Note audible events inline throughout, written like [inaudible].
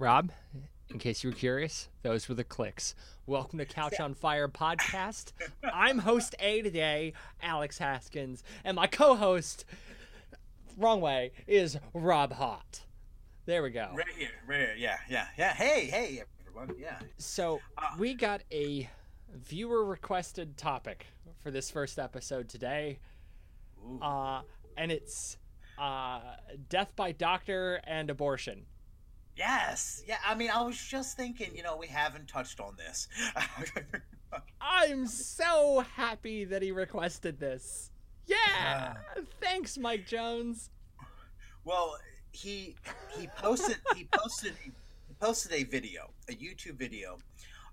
Rob, in case you were curious, those were the clicks. Welcome to Couch on Fire podcast. [laughs] I'm host A today, Alex Haskins, and my co host, wrong way, is Rob Hot. There we go. Right here, right here. Yeah, yeah, yeah. Hey, hey, everyone. Yeah. So, we got a viewer requested topic for this first episode today. Ooh. Uh, and it's uh, death by doctor and abortion. Yes. Yeah. I mean, I was just thinking. You know, we haven't touched on this. [laughs] I'm so happy that he requested this. Yeah. Thanks, Mike Jones. well, he he posted he posted he posted a video, a YouTube video.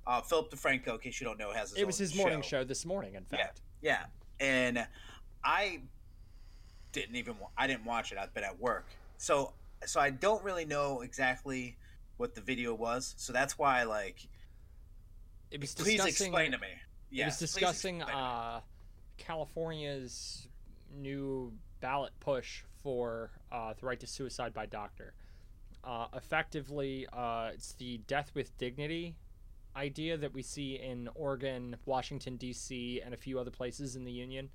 Uh, Philip DeFranco, in case you don't know, has his It was his morning show this morning, in Yeah, fact. yeah, and I didn't even I didn't watch it. I've been at work, so so I don't really know exactly what the video was. So that's why, like, It was please explain to me. Yeah, it was discussing explain to me. uh, California's new ballot push for uh, the right to suicide by doctor. Uh, effectively, uh, it's the death with dignity idea that we see in Oregon, Washington, D.C., and a few other places in the Union.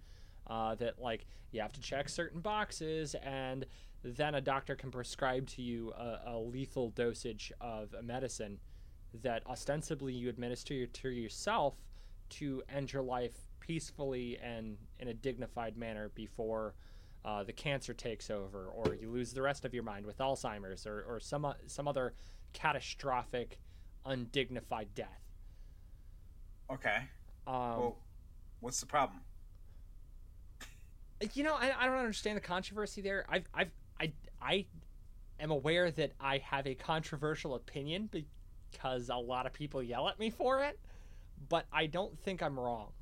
Uh, that, like, you have to check certain boxes, and then a doctor can prescribe to you a, a lethal dosage of a medicine that ostensibly you administer to yourself to end your life peacefully and in a dignified manner before uh, the cancer takes over, or you lose the rest of your mind with Alzheimer's, or, or some o- some other catastrophic, undignified death. Okay. Um, well, what's the problem? you know, I, I don't understand the controversy there. I've, I've, I, I am aware that I have a controversial opinion because a lot of people yell at me for it, but I don't think I'm wrong.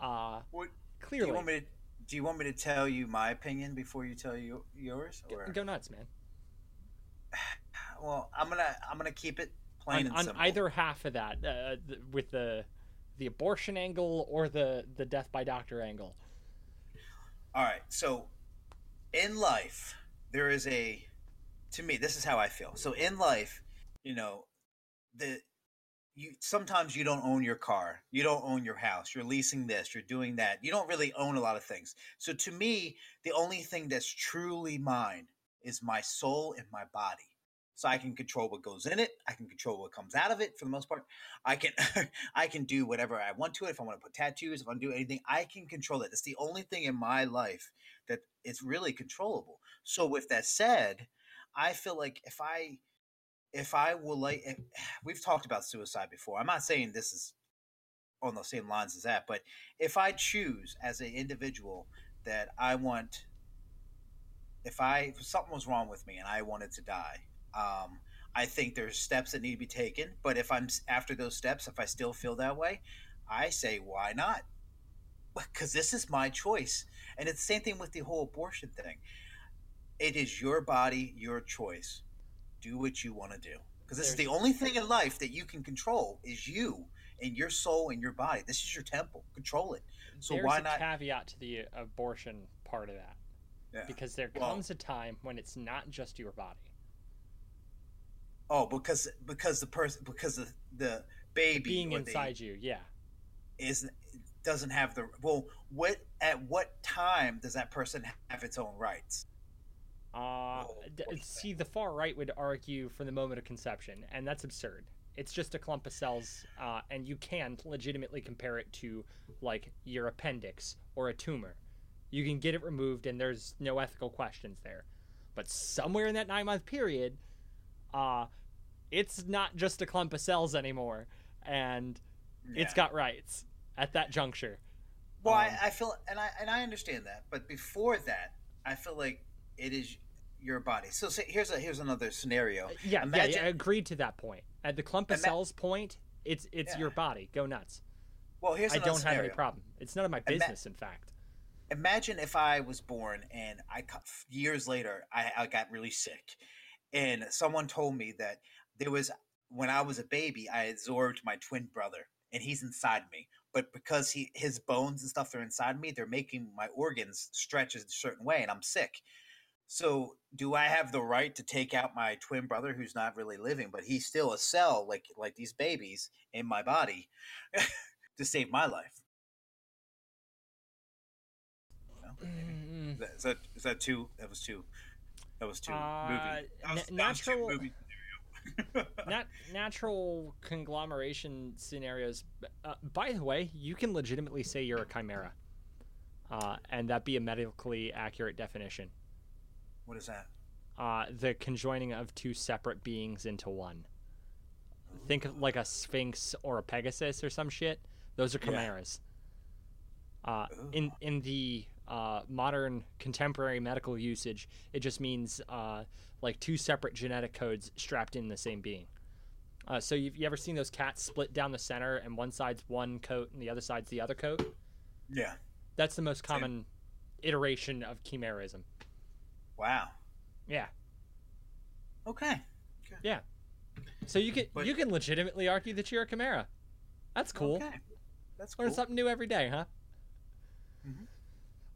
Uh, What, do you want me to? Do you want me to tell you my opinion before you tell you yours? Go- Or go nuts, man. [sighs] well, I'm gonna I'm gonna keep it plain On, and on simple. either half of that, uh, th- with the the abortion angle or the the death by doctor angle. All right. So, in life, there is a. To me, this is how I feel. So in life, you know, the you sometimes you don't own your car, you don't own your house, you're leasing this, you're doing that. You don't really own a lot of things. So to me, the only thing that's truly mine is my soul and my body. So I can control what goes in it. I can control what comes out of it for the most part. I can [laughs] I can do whatever I want to it. If I want to put tattoos, if I want to do anything, I can control it. It's the only thing in my life that it's really controllable. So with that said, I feel like if I if I will like [sighs] we've talked about suicide before. I'm not saying this is on the same lines as that, but if I choose as an individual that I want if I if something was wrong with me and I wanted to die, um, I think there's steps that need to be taken. But if I'm after those steps, if I still feel that way, I say why not? Because this is my choice, and it's the same thing with the whole abortion thing. It is your body, your choice. Do what you want to do. Because this is the only thing in life that you can control is you and your soul and your body. This is your temple. Control it. So There's why a not? caveat to the abortion part of that Yeah. because there Well- comes a time when it's not just your body. Oh, because because the person because the the baby being inside you. Yeah. is doesn't have the well. What at what time does that person have its own rights? Uh, Whoa, d- what do see, the far right would argue from the moment of conception, and that's absurd. It's just a clump of cells, uh, and you can legitimately compare it to like your appendix or a tumor. You can get it removed, and there's no ethical questions there. But somewhere in that nine month period, uh, it's not just a clump of cells anymore, and it's got rights at that juncture. Well, Um, I, I feel, and I and I understand that, but before that, I feel like it is your body. So say, here's a here's another scenario. Uh, Yeah, Imagine- yeah, I agreed to that point. At the clump of Ima- cells point, it's it's Yeah. your body. Go nuts. Well, here's I don't have any problem. It's none of my business, in fact. Imagine if I was born and I years later I, I got really sick, and someone told me that there was when I was a baby I absorbed my twin brother and he's inside me, but because he his bones and stuff are inside me, they're making my organs stretch a certain way, and I'm sick. So, do I have the right to take out my twin brother who's not really living, but he's still a cell like like these babies in my body [laughs] to save my life? No? Mm, Is that, is that is that two? That was two. That was two. Uh, na- was, two natural- movie scenario. nat- [laughs] natural conglomeration scenarios. Uh, by the way, you can legitimately say you're a chimera, uh, and that be a medically accurate definition. what is that? Uh, the conjoining of two separate beings into one. Think of like a sphinx or a pegasus or some shit. Those are Yeah. chimeras. Uh, in in the uh, modern contemporary medical usage, it just means uh, like two separate genetic codes strapped in the same being. Uh, so you've you ever seen those cats split down the center and one side's one coat and the other side's the other coat? Yeah. That's the most Same. common iteration of chimerism. Wow. Yeah. Okay. Yeah. So you can But- you can legitimately argue that you're a chimera. That's cool. Okay. That's Learn something new every day, huh?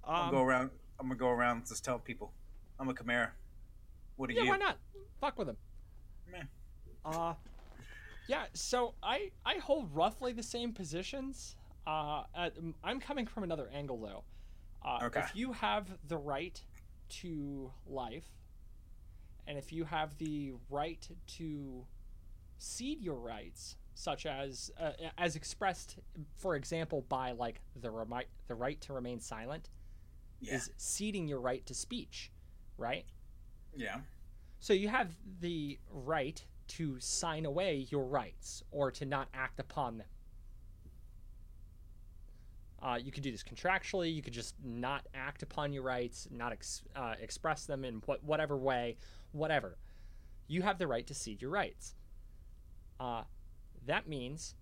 Mhm. I'm Um, gonna go around. I'm gonna go around just tell people I'm a Chimera. What are yeah, you? why not? Fuck with them. Meh. Uh, yeah. So I I hold roughly the same positions. Uh, at, I'm coming from another angle though. Uh, Okay. If you have the right to life, and if you have the right to cede your rights, such as uh, as expressed, for example, by like the remi- the right to remain silent, Yeah. is ceding your right to speech, right? Yeah. So you have the right to sign away your rights or to not act upon them. Uh, you could do this contractually. You could just not act upon your rights, not ex- uh, express them in what, whatever way, whatever. You have the right to cede your rights. Uh, that means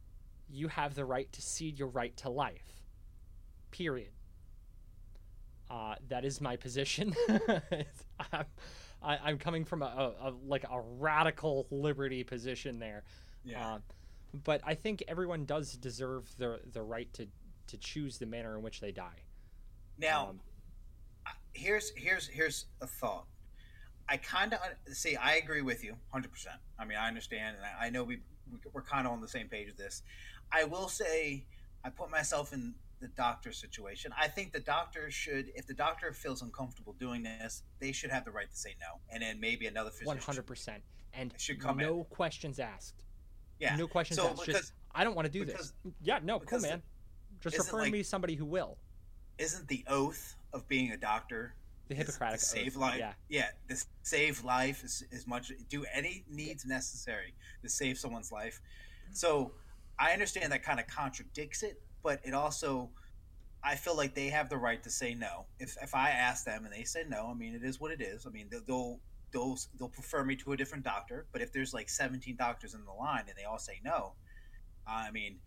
you have the right to cede your right to life. Period. Uh, that is my position. [laughs] I'm, I, I'm coming from a, a, a like a radical liberty position there. Yeah. Uh, but I think everyone does deserve the the right to to choose the manner in which they die. now, um, here's here's here's a thought. I kind of see. I agree with you, hundred percent. I mean, I understand, and I, I know we, we we're kind of on the same page with this. I will say, I put myself in the doctor situation. I think the doctor should, if the doctor feels uncomfortable doing this, they should have the right to say no, and then maybe another physician. One hundred percent, and should come in. no questions asked. Yeah. No questions So, asked. because- Just I don't want to do because- this. Yeah, no, cool, man. Just isn't, refer like- me to somebody who will. Isn't the oath of being a doctor The Hippocratic to save oath. life? Yeah. yeah, to save life as, as much do any needs necessary to save someone's life. So I understand that kind of contradicts it, but it also I feel like they have the right to say no. If if I ask them and they say no, I mean it is what it is. I mean they'll they'll they'll, they'll prefer me to a different doctor. But if there's like 17 doctors in the line and they all say no, I mean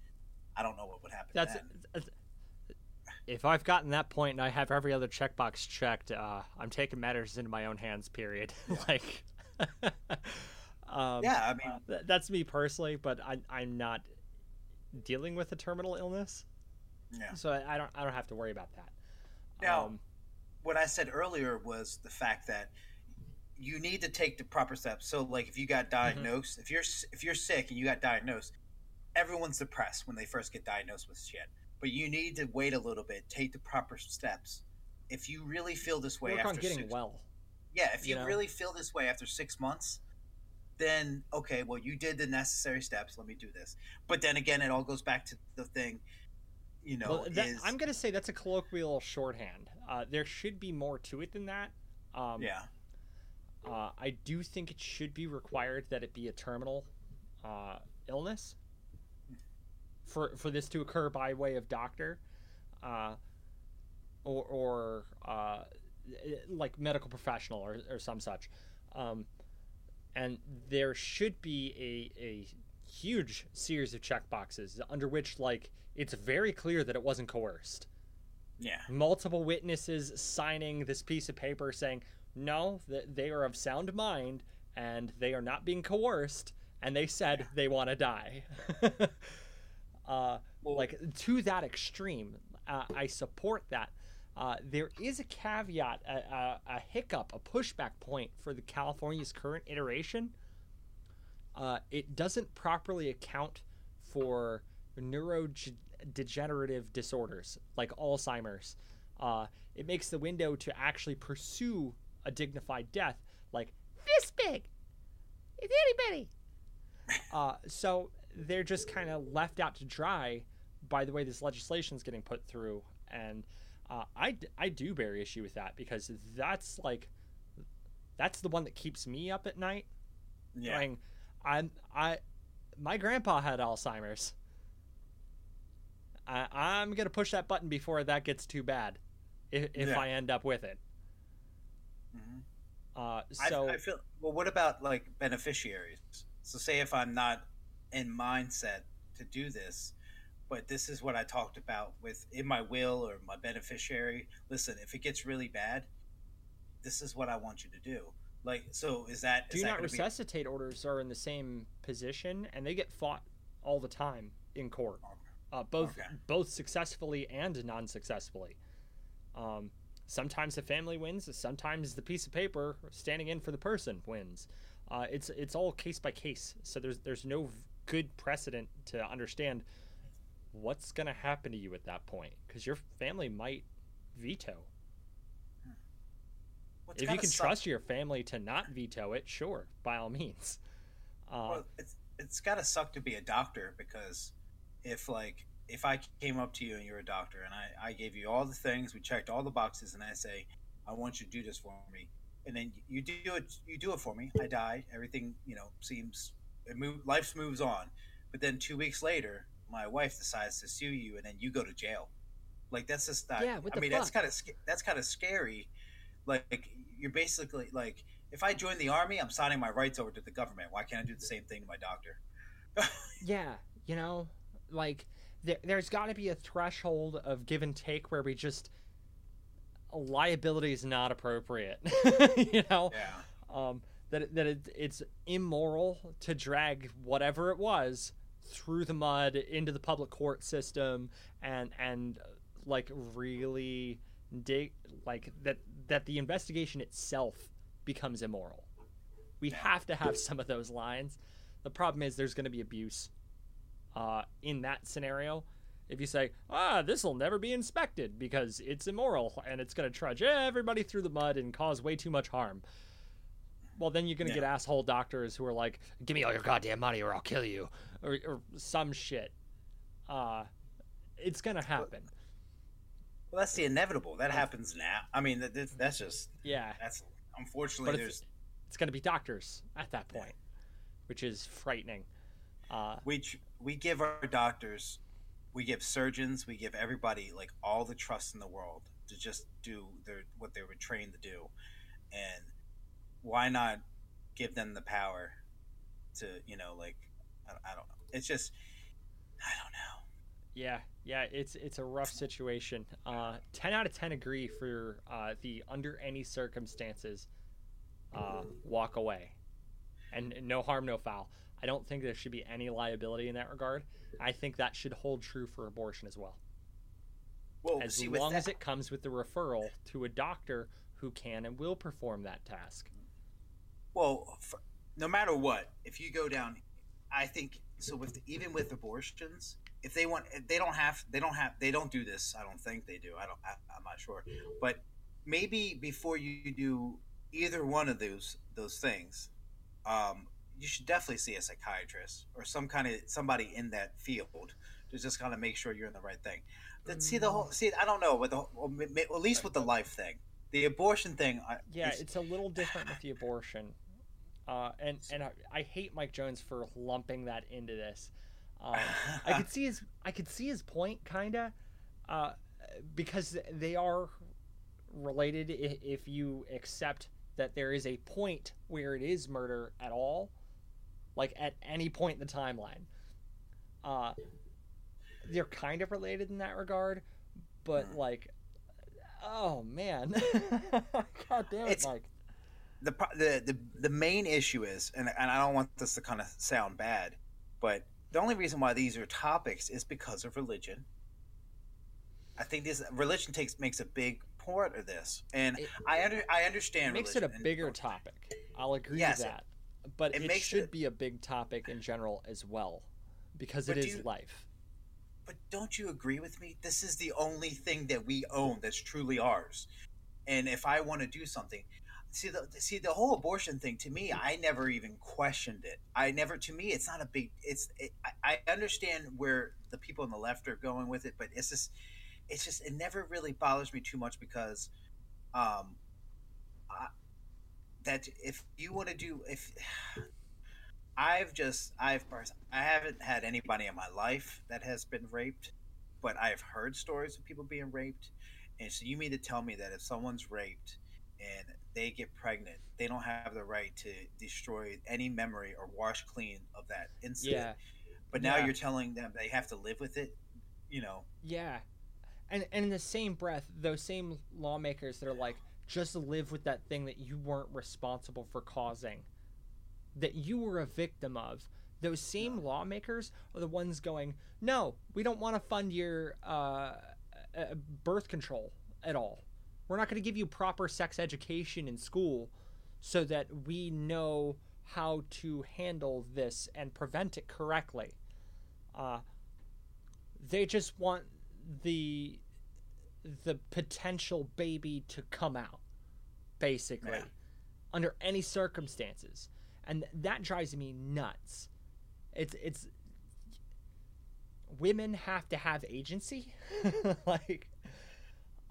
I don't know what would happen. That's then. if I've gotten that point and I have every other checkbox checked, uh, I'm taking matters into my own hands. Period. [laughs] like, [laughs] um, yeah. I mean th- that's me personally, but I, I'm not dealing with a terminal illness, yeah. so I, I don't I don't have to worry about that. Now, Um, what I said earlier was the fact that you need to take the proper steps. So, like, if you got diagnosed, if you're if you're sick and you got diagnosed, everyone's depressed when they first get diagnosed with shit. But you need to wait a little bit, take the proper steps. If you really feel this way work after on getting six, well. yeah, if you you know? really feel this way after six months, then okay, well, you did the necessary steps. Let me do this. But then again, it all goes back to the thing, you know, Well, that, is I'm gonna say that's a colloquial shorthand. Uh, there should be more to it than that. Um, yeah, Uh, I do think it should be required that it be a terminal uh, illness for for this to occur by way of doctor, uh, or or uh, like medical professional or, or some such, um, and there should be a a huge series of check boxes under which like it's very clear that it wasn't coerced. Yeah, multiple witnesses signing this piece of paper saying no that they are of sound mind and they are not being coerced and they said they want to die. [laughs] Uh, Well- like to that extreme uh, i support that Uh, there is a caveat, a, a, a, hiccup, a pushback point for the California's current iteration. Uh, it doesn't properly account for neurodegenerative disorders like Alzheimer's. Uh, it makes the window to actually pursue a dignified death like this big. It's bitty. Uh, so they're just kind of left out to dry by the way this legislation is getting put through. And uh, I, I do bear issue with that because that's like, that's the one that keeps me up at night. Yeah. Going, I'm, I, my grandpa had Alzheimer's. I, I'm going to push that button before that gets too bad if, if Yeah. I end up with it. Mhm. Uh, I- so I, feel well. What about like beneficiaries? So, say if I'm not in mindset to do this, but this is what I talked about with in my will or my beneficiary. Listen, if it gets really bad, this is what I want you to do. Like, so is that do is that not gonna be- resuscitate orders are in the same position and they get fought all the time in court uh, both Okay. both successfully and non-successfully um, sometimes the family wins sometimes the piece of paper standing in for the person wins uh, it's it's all case by case so there's there's no good precedent to understand what's going to happen to you at that point because your family might veto it's if you can suck. trust your family to not veto it sure by all means [laughs] uh, Well, it's it's gotta suck to be a doctor because if like if I came up to you and you're a doctor and I, I gave you all the things, we checked all the boxes, and I say, I want you to do this for me, and then you do it, you do it for me. I die. Everything you know seems it move, life moves on, but then two weeks later, my wife decides to sue you, and then you go to jail. Like that's just not. Yeah, I mean, that's kind of that's kind of scary. Like you're basically like if I join the army, I'm signing my rights over to the government. Why can't I do the same thing to my doctor? [laughs] Yeah, you know, like there, there's got to be a threshold of give and take where we just liability is not appropriate. [laughs] you know, Yeah. um, that that it, it's immoral to drag whatever it was through the mud into the public court system and and uh, like really dig like that that the investigation itself becomes immoral. We have to have some of those lines. The problem is there's going to be abuse uh, in that scenario. If you say, ah, this will never be inspected because it's immoral and it's going to trudge everybody through the mud and cause way too much harm. Well, then you're going to Yeah. get asshole doctors who are like, give me all your goddamn money or I'll kill you or, or some shit. Uh, it's going to happen. Well, that's the inevitable. That happens now. I mean, that, that- that's just Yeah. that's unfortunately But there's it's, it's going to be doctors at that point, which is frightening. Uh, we tr- we give our doctors, we give surgeons, we give everybody like all the trust in the world to just do their what they were trained to do, and why not give them the power to you know like I, I don't know. It's just I don't know. Yeah, yeah, it's it's a rough situation. Uh, ten out of ten agree for uh, the under any circumstances, uh, walk away, and no harm, no foul. I don't think there should be any liability in that regard. I think that should hold true for abortion as well, Well, as see, long that, as it comes with the referral to a doctor who can and will perform that task. Well, f no matter what, if you go down, I think so. With even with abortions, if they want, they don't have, they don't have, they don't do this. I don't think they do. I don't. I, I'm not sure, but maybe before you do either one of those those things, um, you should definitely see a psychiatrist or some kind of somebody in that field to just kind of make sure you're in the right thing. But see the whole. See, I don't know, with the whole- well, ma- ma- at least with the life thing, the abortion thing. I, Yeah, it's a little different with the [sighs] abortion, uh, and and I, I hate Mike Jones for lumping that into this. Um, I could [laughs] see his I could see his point, kinda, uh, because they are related. If you accept that there is a point where it is murder at all, like at any point in the timeline, uh, they're kind of related in that regard. But Hmm. like, oh man, [laughs] god damn it, It's- Mike. The, the the the main issue is, and, and I don't want this to kind of sound bad, but the only reason why these are topics is because of religion. I think this religion takes makes a big part of this, and It- I under I understand. It makes it a religion and- bigger topic. I'll agree Yes, with it- that. But it it, should it- be a big topic in general as well, because it is you- life. But don't you agree with me? This is the only thing that we own that's truly ours. And if I want to do something, see the see the whole abortion thing to me, I never even questioned it. I never to me, it's not a big. It's it, I, I understand where the people on the left are going with it, but it's just it's just it never really bothers me too much because, um, I, that if you want to do if [sighs] I've just I've I haven't had anybody in my life that has been raped, but I've heard stories of people being raped, and so you mean to tell me that if someone's raped and they get pregnant, they don't have the right to destroy any memory or wash clean of that incident? Yeah, But now Yeah. you're telling them they have to live with it. You know, yeah. And and in the same breath, those same lawmakers that are like, just live with that thing that you weren't responsible for causing, that you were a victim of. Those same lawmakers are the ones going, no, we don't want to fund your uh, uh, birth control at all. We're not going to give you proper sex education in school so that we know how to handle this and prevent it correctly. Uh, they just want the the potential baby to come out, basically, Yeah. under any circumstances, and that drives me nuts. It's it's women have to have agency, [laughs] like,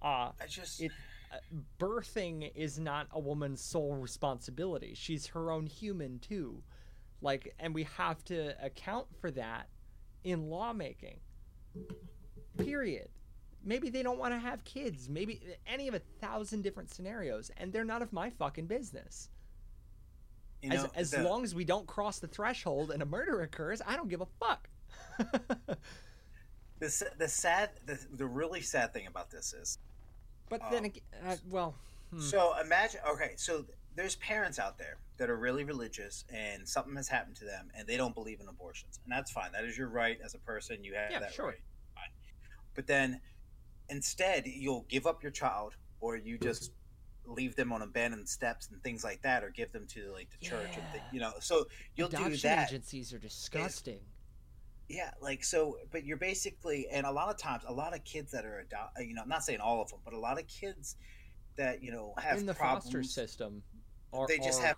uh, I just it uh, birthing is not a woman's sole responsibility. She's her own human too. Like and we have to account for that in lawmaking. Period. Maybe they don't want to have kids. Maybe any of a thousand different scenarios and they're not of my fucking business. you know as as the- long as we don't cross the threshold and a murder occurs, I don't give a fuck. [laughs] the the sad the, the really sad thing about this is but then Um, again, uh, well, hmm. So imagine, okay, so there's parents out there that are really religious and something has happened to them and they don't believe in abortions. And that's fine. That is your right as a person. You have Yeah, that sure. right. Fine. But then instead, you'll give up your child or you just leave them on abandoned steps and things like that or give them to like the church and th- Yeah. you know so you'll do that. adoption that agencies are disgusting. Yeah, like so, but you're basically, and a lot of times, a lot of kids that are adopt, you know, I'm not saying all of them, but a lot of kids that you know have in the problems, foster system are, they just are- have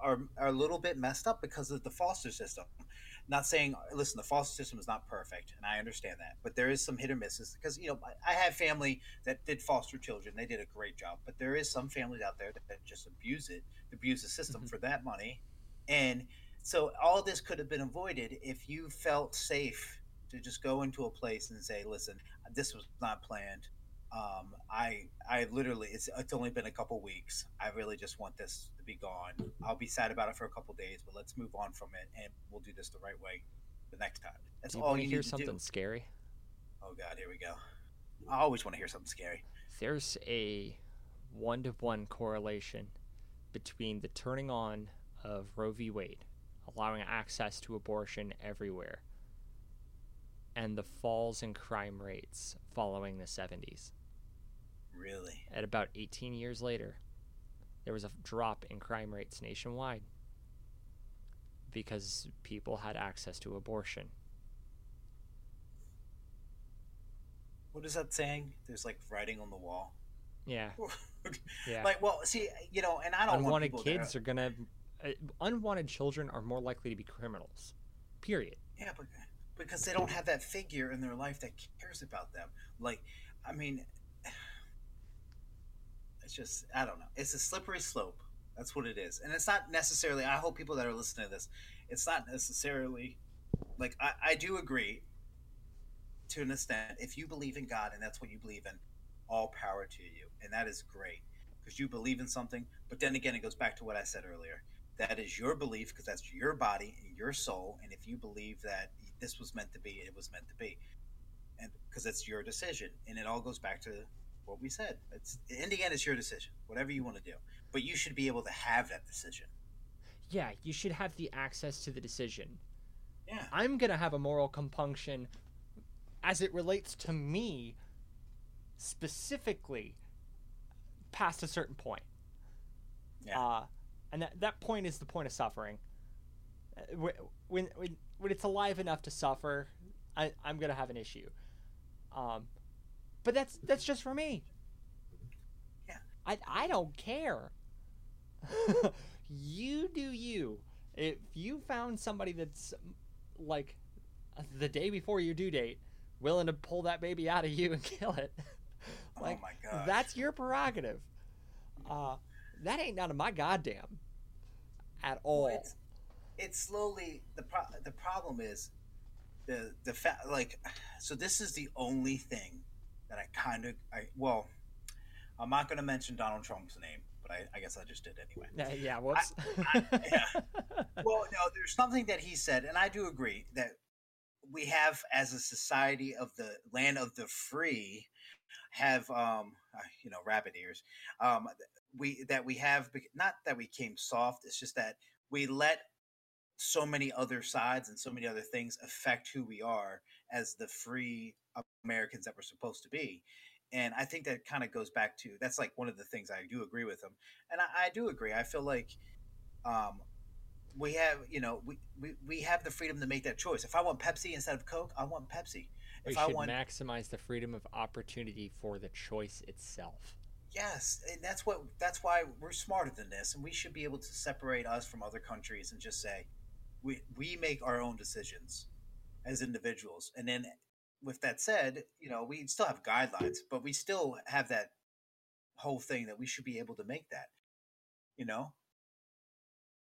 are are a little bit messed up because of the foster system. Not saying, listen, the foster system is not perfect, and I understand that, but there is some hit or misses because you know I- have family that did foster children; they did a great job, but there is some families out there that, that just abuse it, abuse the system Mhm. for that money, and so all this could have been avoided if you felt safe to just go into a place and say, "Listen, this was not planned. Um, I, I literally, it's it's only been a couple weeks. I really just want this to be gone. I'll be sad about it for a couple days, but let's move on from it, and we'll do this the right way the next time." That's Do you all you hear something do. scary? Oh God, here we go. I always want to hear something scary. There's a one to one correlation between the turning on of Roe v. Wade, allowing access to abortion everywhere, and the falls in crime rates following the 70s. Really? At about 18 years later, there was a drop in crime rates nationwide because people had access to abortion. What is that saying? There's like writing on the wall. Yeah, [laughs] yeah. Like, well, see, you know, and I don't want unwanted people that kids are gonna uh, unwanted children are more likely to be criminals period Yeah, but because they don't have that figure in their life that cares about them. Like, I mean, [sighs] it's just I don't know. It's a slippery slope. That's what it is, and it's not necessarily. I hope people that are listening to this, it's not necessarily like I, I do agree to an extent. If you believe in God and that's what you believe in, all power to you, and that is great because you believe in something. But then again, it goes back to what I said earlier. That is your belief because that's your body and your soul. And if you believe that this was meant to be, it was meant to be, and because it's your decision. And it all goes back to what we said. It's in the end, it's your decision. Whatever you want to do, but you should be able to have that decision. yeah you should have the access to the decision Yeah. i'm gonna have a moral compunction as it relates to me specifically past a certain point. Yeah. Uh, and that, that point is the point of suffering. Uh, When, when, when it's alive enough to suffer, I, I'm going to have an issue. Um, but that's that's just for me. Yeah. I, I don't care. [laughs] you do you. If you found somebody that's like the day before your due date, willing to pull that baby out of you and [laughs] kill it, like oh my that's your prerogative. Uh, that ain't none of my goddamn at all. Well, it's, it's slowly the pro- the problem is the the fa- like so this is the only thing that I kind of I well I'm not going to mention Donald Trump's name but I, I guess I just did anyway. [laughs] Yeah, yeah, whoops. I- yeah. Well, no, there's something that he said, and I do agree that we have, as a society of the land of the free, have um, uh, you know, rabbit ears. Um, we that we have not that we came soft. It's just that we let so many other sides and so many other things affect who we are as the free Americans that we're supposed to be. And I think that kind of goes back to that's like one of the things I do agree with them. And I, I do agree. I feel like um, we have, you know, we, we, we have the freedom to make that choice. If I want Pepsi instead of Coke, I want Pepsi. we If I should want, maximize the freedom of opportunity for the choice itself. Yes, and that's what that's why we're smarter than this, and we should be able to separate us from other countries and just say we we make our own decisions as individuals. And then, with that said, you know, we still have guidelines, but we still have that whole thing that we should be able to make that. You know,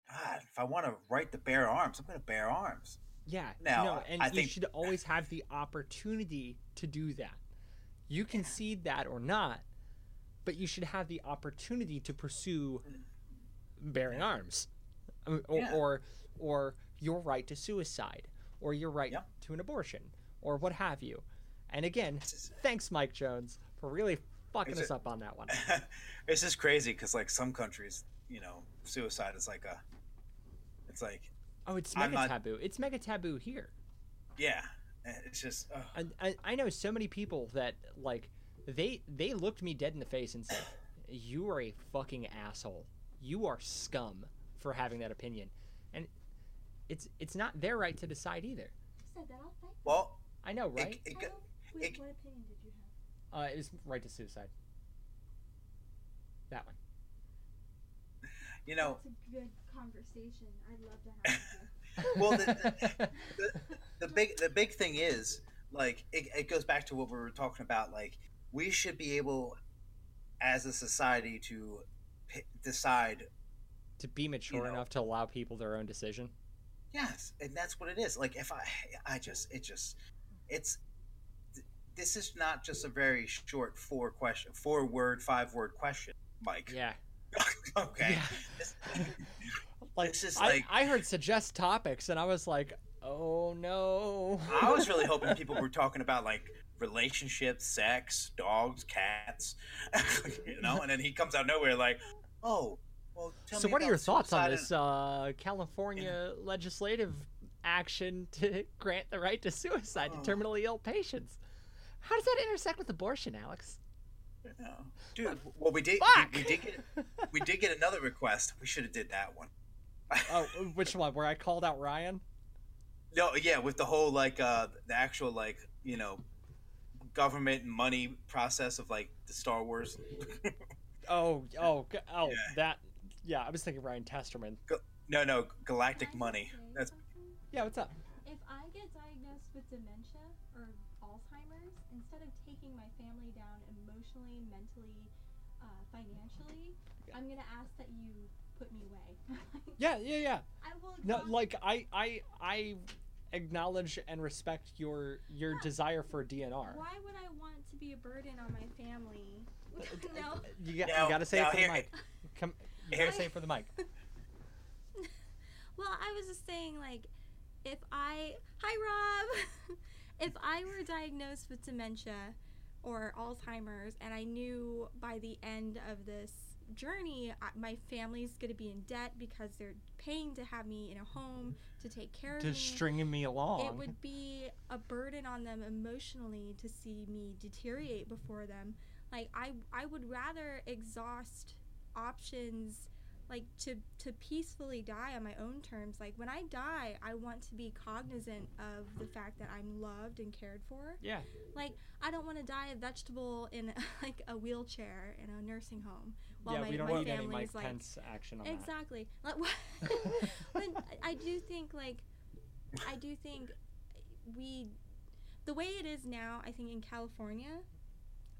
God, if I want to right the bear arms, I'm going to bear arms. Yeah, Now, no, and I you think- should always have the opportunity to do that. You concede that or not, but you should have the opportunity to pursue bearing arms, um, or, Yeah. or or your right to suicide, or your right Yep. to an abortion, or what have you. And again, thanks, Mike Jones, for really fucking Is us it- up on that one. [laughs] it's just crazy because like some countries, you know, suicide is like a, it's like Oh, it's mega not- taboo. It's mega taboo here. yeah, it's just I, I know so many people that like they they looked me dead in the face and said you are a fucking asshole you are scum for having that opinion and it's it's not their right to decide either said that, I'll fight. well, i know right it, I go- don't- Wait, it- what opinion did you have? uh it is right to suicide that one you know, it's a good conversation. I'd love to have [laughs] you. Well, the- [laughs] the, the big the big thing is like it, it goes back to what we were talking about. Like we should be able, as a society, to p- decide. to be mature know. enough to allow people their own decision Yes, and that's what it is. Like if I, I just it just it's. th- This is not just a very short four question, four word, five word question, Mike. yeah [laughs] okay. Yeah. [laughs] Like, This is I, like- I heard suggest topics and i was like oh no I was really [laughs] hoping people were talking about like relationships, sex, dogs, cats, [laughs] you know, and then he comes out of nowhere like, "Oh, well, tell so what are your thoughts on this uh, California legislative action to [laughs] grant the right to suicide Oh. to terminally ill patients? How does that intersect with abortion, Alex? Yeah. Dude, well, we did, we, we did get, we did get another request. We should have did that one. oh, which one? Where I called out Ryan? No, yeah, with the whole like uh the actual like you know government money process of like the Star Wars. [laughs] Oh, oh, oh, Yeah. that. Yeah, I was thinking Ryan Testerman. no, no, galactic money. That's something? Yeah, what's up? If I get diagnosed with dementia or Alzheimer's, instead of taking my family down emotionally, mentally, uh, financially, Yeah. I'm gonna ask that you put me away. [laughs] Yeah, yeah, yeah. I will. No, like I, I, I acknowledge and respect your your Yeah. desire for DNR. Why would I want to be a burden on my family? [laughs] Uh, no. Uh, you got, Now- you got to say it for here- the mic. Come, [laughs] you here- got to say it for the mic. [laughs] Well, I was just saying, like, if I. Hi, Rob! if I were diagnosed with dementia or Alzheimer's and I knew by the end of this journey, I, my family's going to be in debt because they're paying to have me in a home to take care of me. Just stringing me along. It would be a burden on them emotionally to see me deteriorate before them. Like I I would rather exhaust options like to to peacefully die on my own terms. Like when I die, I want to be cognizant of the fact that I'm loved and cared for. yeah. Like I don't want to die a vegetable in [laughs] like a wheelchair in a nursing home while yeah, my, we don't my need any Mike family's like Pence action on that. exactly. Like, [laughs] [laughs] but I do think like I do think we the way it is now. I think in California.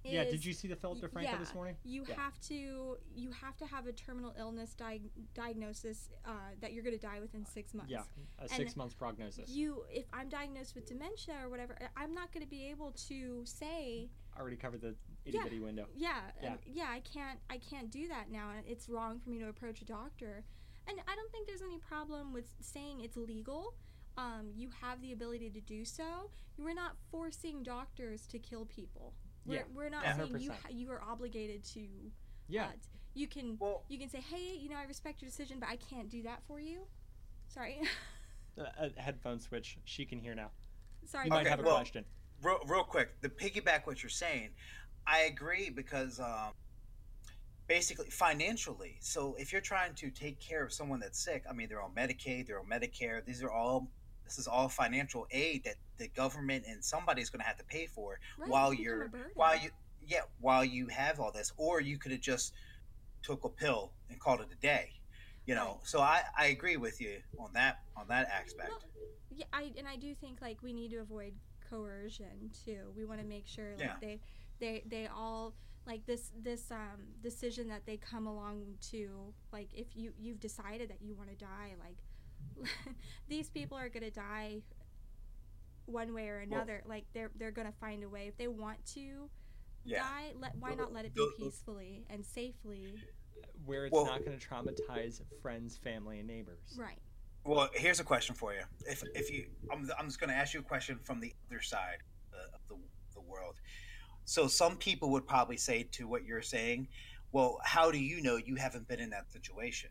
Yeah, did you see the Philip DeFranco yeah. this morning? You Yeah. have to you have to have a terminal illness diag- diagnosis uh, that you're going to die within six months. Yeah, a six months prognosis. You, if I'm diagnosed with dementia or whatever, I'm not going to be able to say, I Already covered the itty Yeah. bitty window. yeah, Yeah. uh, yeah, I can't, I can't do that now, and it's wrong for me to approach a doctor. And I don't think there's any problem with saying it's legal. Um, you have the ability to do so. You are not forcing doctors to kill people. We're, Yeah, we're not yeah. saying you 100%. ha- you are obligated to. Yeah, uh, you can Well, you can say, hey, you know, I respect your decision, but I can't do that for you. Sorry, a, [laughs] a headphone switch. She can hear now. sorry. You might have a well- question. real, real quick, the piggyback what you're saying, I agree because um, basically financially. So if you're trying to take care of someone that's sick, I mean, they're on Medicaid, they're on Medicare. These are all. This is all financial aid that the government and somebody's going to have to pay for Right, while you become a you're while you yeah while you have all this, or you could have just took a pill and called it a day. You know, Right. so I, I agree with you on that on that aspect. Well, yeah, I and I do think like we need to avoid coercion too. We want to make sure like Yeah. they they they all like this this um decision that they come along to like if you you've decided that you want to die like [laughs] these people are going to die one way or another like they're they're going to find a way if they want to yeah. die let why not let it be peacefully and safely Where it's Well- not going to traumatize friends, family, and neighbors. right Well, here's a question for you. If if you, I'm, I'm just going to ask you a question from the other side of the the world. So some people would probably say to what you're saying, well, how do you know you haven't been in that situation?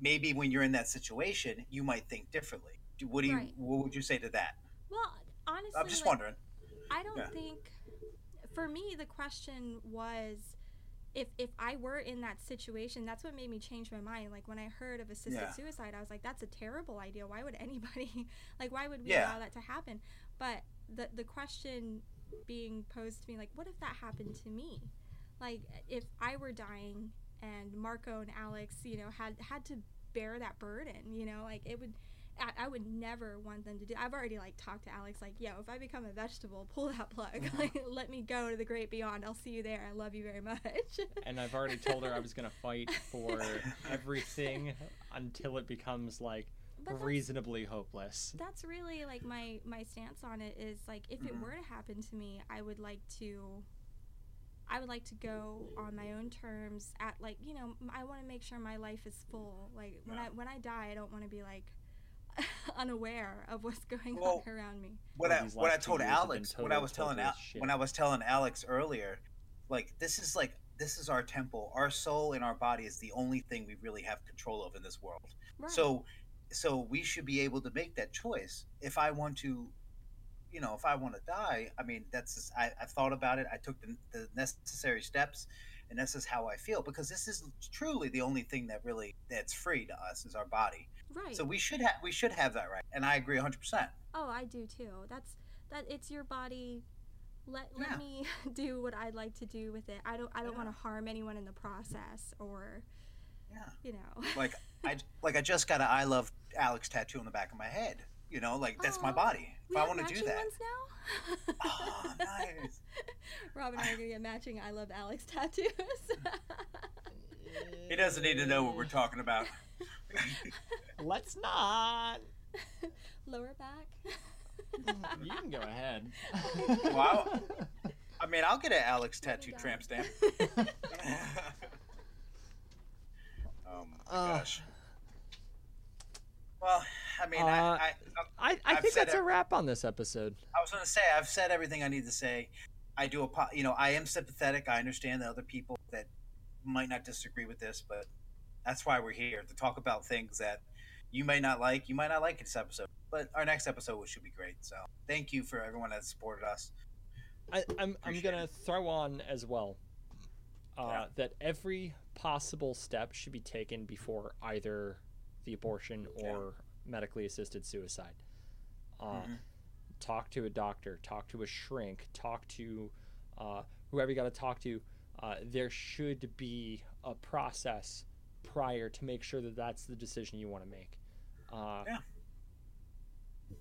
Maybe when you're in that situation, you might think differently. What do you? Right. What would you say to that? well honestly I'm just like, wondering. I don't Yeah. think for me the question was if if I were in that situation, that's what made me change my mind. Like when I heard of assisted Yeah. suicide, I was like, that's a terrible idea. Why would anybody [laughs] like why would we Yeah. allow that to happen? But the the question being posed to me like what if that happened to me? Like if I were dying and Marco and Alex, you know, had had to bear that burden, you know, like it would I, I would never want them to do. I've already like talked to Alex, like, yo, if I become a vegetable, pull that plug. like, let me go to the great beyond. I'll see you there. I love you very much. [laughs] And I've already told her I was going to fight for [laughs] everything until it becomes like but that's, reasonably hopeless. that's really like my my stance on it is like if it Mhm. were to happen to me, I would like to. I would like to go on my own terms. At like you know, I want to make sure my life is full. Like when Yeah. I when I die, I don't want to be like [laughs] unaware of what's going Well, on around me. what I what I told years have been Alex, what I was telling total Al- when I was telling Alex earlier, like this is like this is our temple. Our soul and our body is the only thing we really have control of in this world. Right. So, so we should be able to make that choice. If I want to, you know, if I want to die, I mean, that's just, I, I've thought about it. I took the, the necessary steps, and this is how I feel because this is truly the only thing that really that's free to us is our body. right. So we should have we should have that right, and I agree 100. percent Oh, I do too. That's that. It's your body. Let let Yeah. me [laughs] do what I'd like to do with it. I don't I don't Yeah. want to harm anyone in the process, or Yeah. you know. [laughs] Like I like I just got an I love Alex tattoo on the back of my head. You know, like that's my oh. body. We If I want to do that. Ones now? [laughs] Oh, nice. [laughs] Rob and I are gonna get matching I love Alex [laughs] tattoos. He doesn't need to know what we're talking about. Let's not. Lower back. you can go ahead. Wow. I mean, I'll get an Alex Let tattoo tramp stamp. oh my Uh. gosh. Well, I mean, Uh, I, I, I, I think that's a wrap on this episode. I was going to say I've said everything I need to say. I do a, you know, I am sympathetic. I understand that other people that might not disagree with this, but that's why we're here to talk about things that you may not like. You might not like this episode, but our next episode should be great. So thank you for everyone that supported us. I, I'm I'm gonna throw on as well uh, Yeah. that every possible step should be taken before either the abortion or. Medically assisted suicide. Uh, Mhm. Talk to a doctor, talk to a shrink, talk to uh, whoever you got to talk to. Uh, there should be a process prior to make sure that that's the decision you want to make. Uh, Yeah.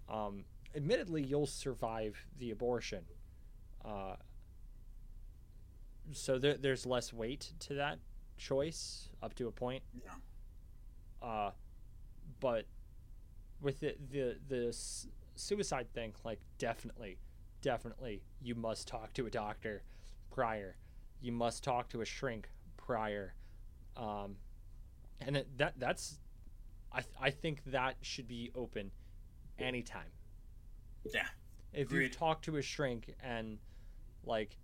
Um, admittedly, you'll survive the abortion. Uh, so there, there's less weight to that choice up to a point. Yeah. Uh, but with the the the suicide thing, like definitely, definitely, you must talk to a doctor prior. You must talk to a shrink prior. Um, and it, that that's, I I think that should be open, anytime. Yeah. If you talk to a shrink and like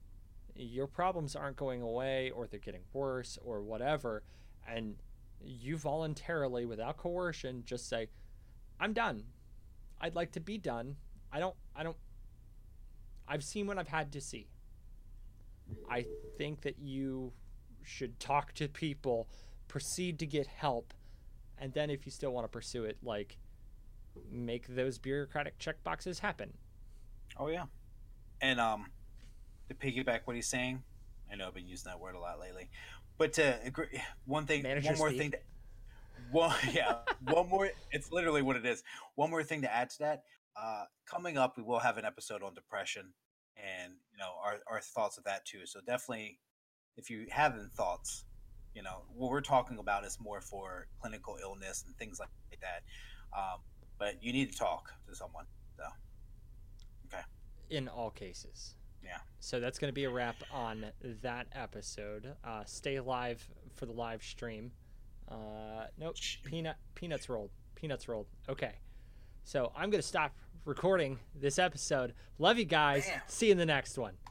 your problems aren't going away or they're getting worse or whatever and you voluntarily without coercion just say i'm done i'd like to be done i don't i don't i've seen what i've had to see i think that you should talk to people proceed to get help and then if you still want to pursue it like make those bureaucratic check boxes happen Oh yeah. And um, to piggyback what he's saying, I know I've been using that word a lot lately, but to agree, one thing, Manager one more speak. thing. To, one, [laughs] yeah, one more. It's literally what it is. One more thing to add to that. Uh, coming up, we will have an episode on depression, and you know our our thoughts of that too. So definitely, if you have any thoughts, you know what we're talking about is more for clinical illness and things like that. Um, but you need to talk to someone. So okay. in all cases. Yeah. So that's going to be a wrap on that episode. Uh, stay live for the live stream. Uh, nope. Peanut peanuts rolled. Peanuts rolled. Okay. So I'm going to stop recording this episode. Love you guys. Bam. See you in the next one.